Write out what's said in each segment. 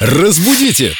Разбудите!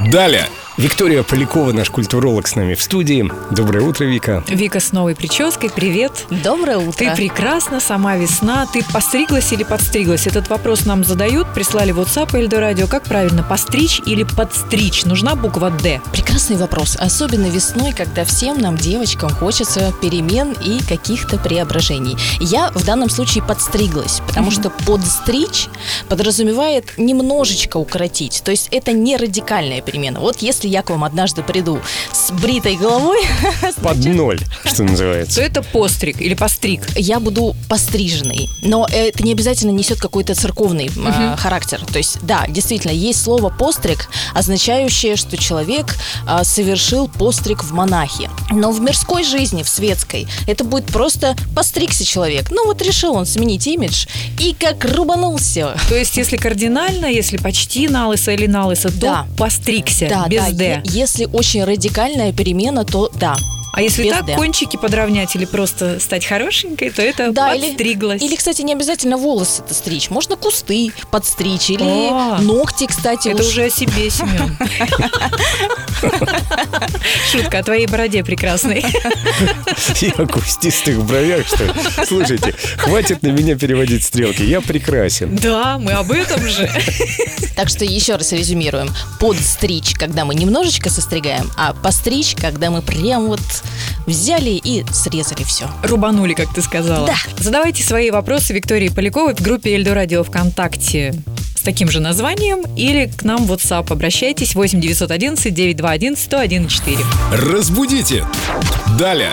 Далее! Виктория Полякова, наш культуролог, с нами в студии. Доброе утро, Вика. Вика с новой прической, привет. Доброе утро. Ты прекрасна, сама весна. Ты постриглась или подстриглась? Этот вопрос нам задают, прислали в WhatsApp Эльдо Радио. Как правильно, постричь или подстричь? Нужна буква «Д». Прекрасный вопрос. Особенно весной, когда всем нам, девочкам, хочется перемен и каких-то преображений. Я в данном случае подстриглась, потому что подстричь подразумевает немножечко укоротить. То есть это не радикальная перемена. Вот если я к вам однажды приду с бритой головой, Под ноль, что То называется. это постриг или постриг. я буду постриженной. Но это не обязательно несет какой-то церковный а, характер. То есть, да, действительно, есть слово постриг, означающее, что человек а, совершил постриг в монахи. Но в мирской жизни, в светской, это будет просто постригся человек. Ну вот решил он сменить имидж и как рубанулся. То есть, если кардинально, если почти на лысо или на лысо, то Да. постригся, Да, без да, «Д». если очень радикальная перемена, то да. А если без так, «Д». кончики подровнять или просто стать хорошенькой, то это Да, или, подстриглась. или, кстати, не обязательно волосы-то стричь. Можно кусты подстричь или О, ногти, кстати. Это уж. уже о себе, Семен. Шутка о твоей бороде прекрасной. И о кустистых бровях, что ли? Слушайте, хватит на меня переводить стрелки. Я прекрасен. Да, мы об этом же. Так что еще раз резюмируем. Подстричь, когда мы немножечко состригаем, а постричь, когда мы прям вот взяли и срезали все. Рубанули, как ты сказала. Да. Задавайте свои вопросы Виктории Поляковой в группе Эльдо Радио ВКонтакте с таким же названием или к нам в WhatsApp. Обращайтесь 8 911 921 101 4. Разбудите! Далее!